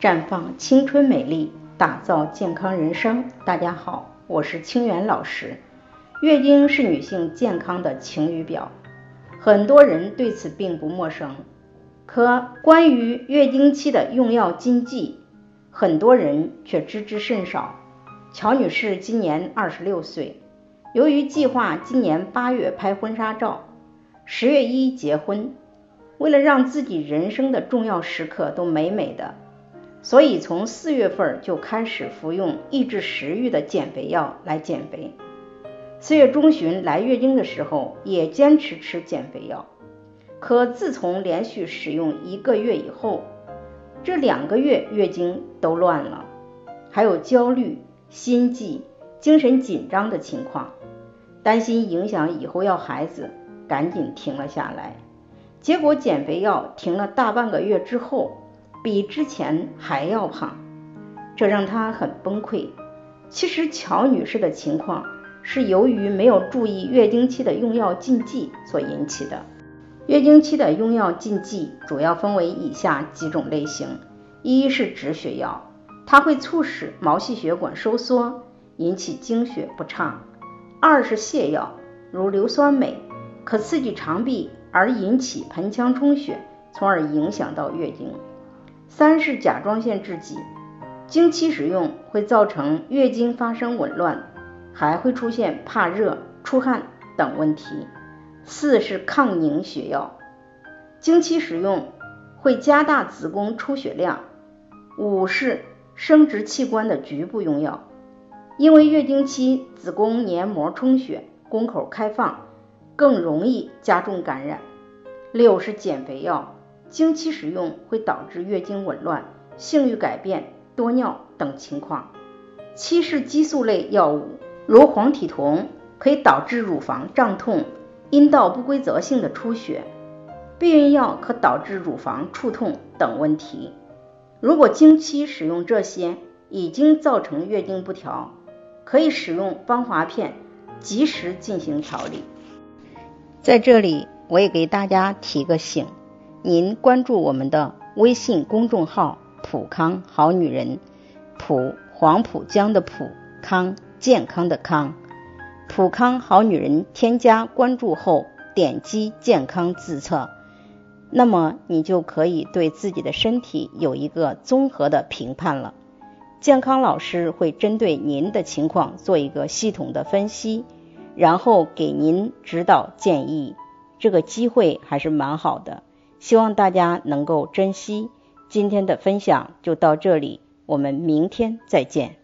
绽放青春美丽，打造健康人生。大家好，我是清源老师。月经是女性健康的晴雨表，很多人对此并不陌生。可关于月经期的用药禁忌，很多人却知之甚少。乔女士今年二十六岁，由于计划今年八月拍婚纱照，十月一结婚，为了让自己人生的重要时刻都美美的。所以从四月份就开始服用抑制食欲的减肥药来减肥。四月中旬来月经的时候也坚持吃减肥药，可自从连续使用一个月以后，这两个月月经都乱了，还有焦虑、心悸、精神紧张的情况，担心影响以后要孩子，赶紧停了下来。结果减肥药停了大半个月之后。比之前还要胖，这让她很崩溃。其实乔女士的情况是由于没有注意月经期的用药禁忌所引起的。月经期的用药禁忌主要分为以下几种类型：一是止血药，它会促使毛细血管收缩，引起经血不畅；二是泻药，如硫酸镁，可刺激肠壁而引起盆腔充血，从而影响到月经。三是甲状腺制剂，经期使用会造成月经发生紊乱，还会出现怕热、出汗等问题。四是抗凝血药，经期使用会加大子宫出血量。五是生殖器官的局部用药，因为月经期子宫黏膜充血，宫口开放，更容易加重感染。六是减肥药。经期使用会导致月经紊乱、性欲改变、多尿等情况。七是激素类药物，如黄体酮，可以导致乳房胀痛、阴道不规则性的出血。避孕药可导致乳房触痛等问题。如果经期使用这些，已经造成月经不调，可以使用芳华片，及时进行调理。在这里，我也给大家提个醒。您关注我们的微信公众号“普康好女人”，普黄浦江的普康健康的康，普康好女人添加关注后，点击健康自测，那么你就可以对自己的身体有一个综合的评判了。健康老师会针对您的情况做一个系统的分析，然后给您指导建议。这个机会还是蛮好的。希望大家能够珍惜今天的分享，就到这里，我们明天再见。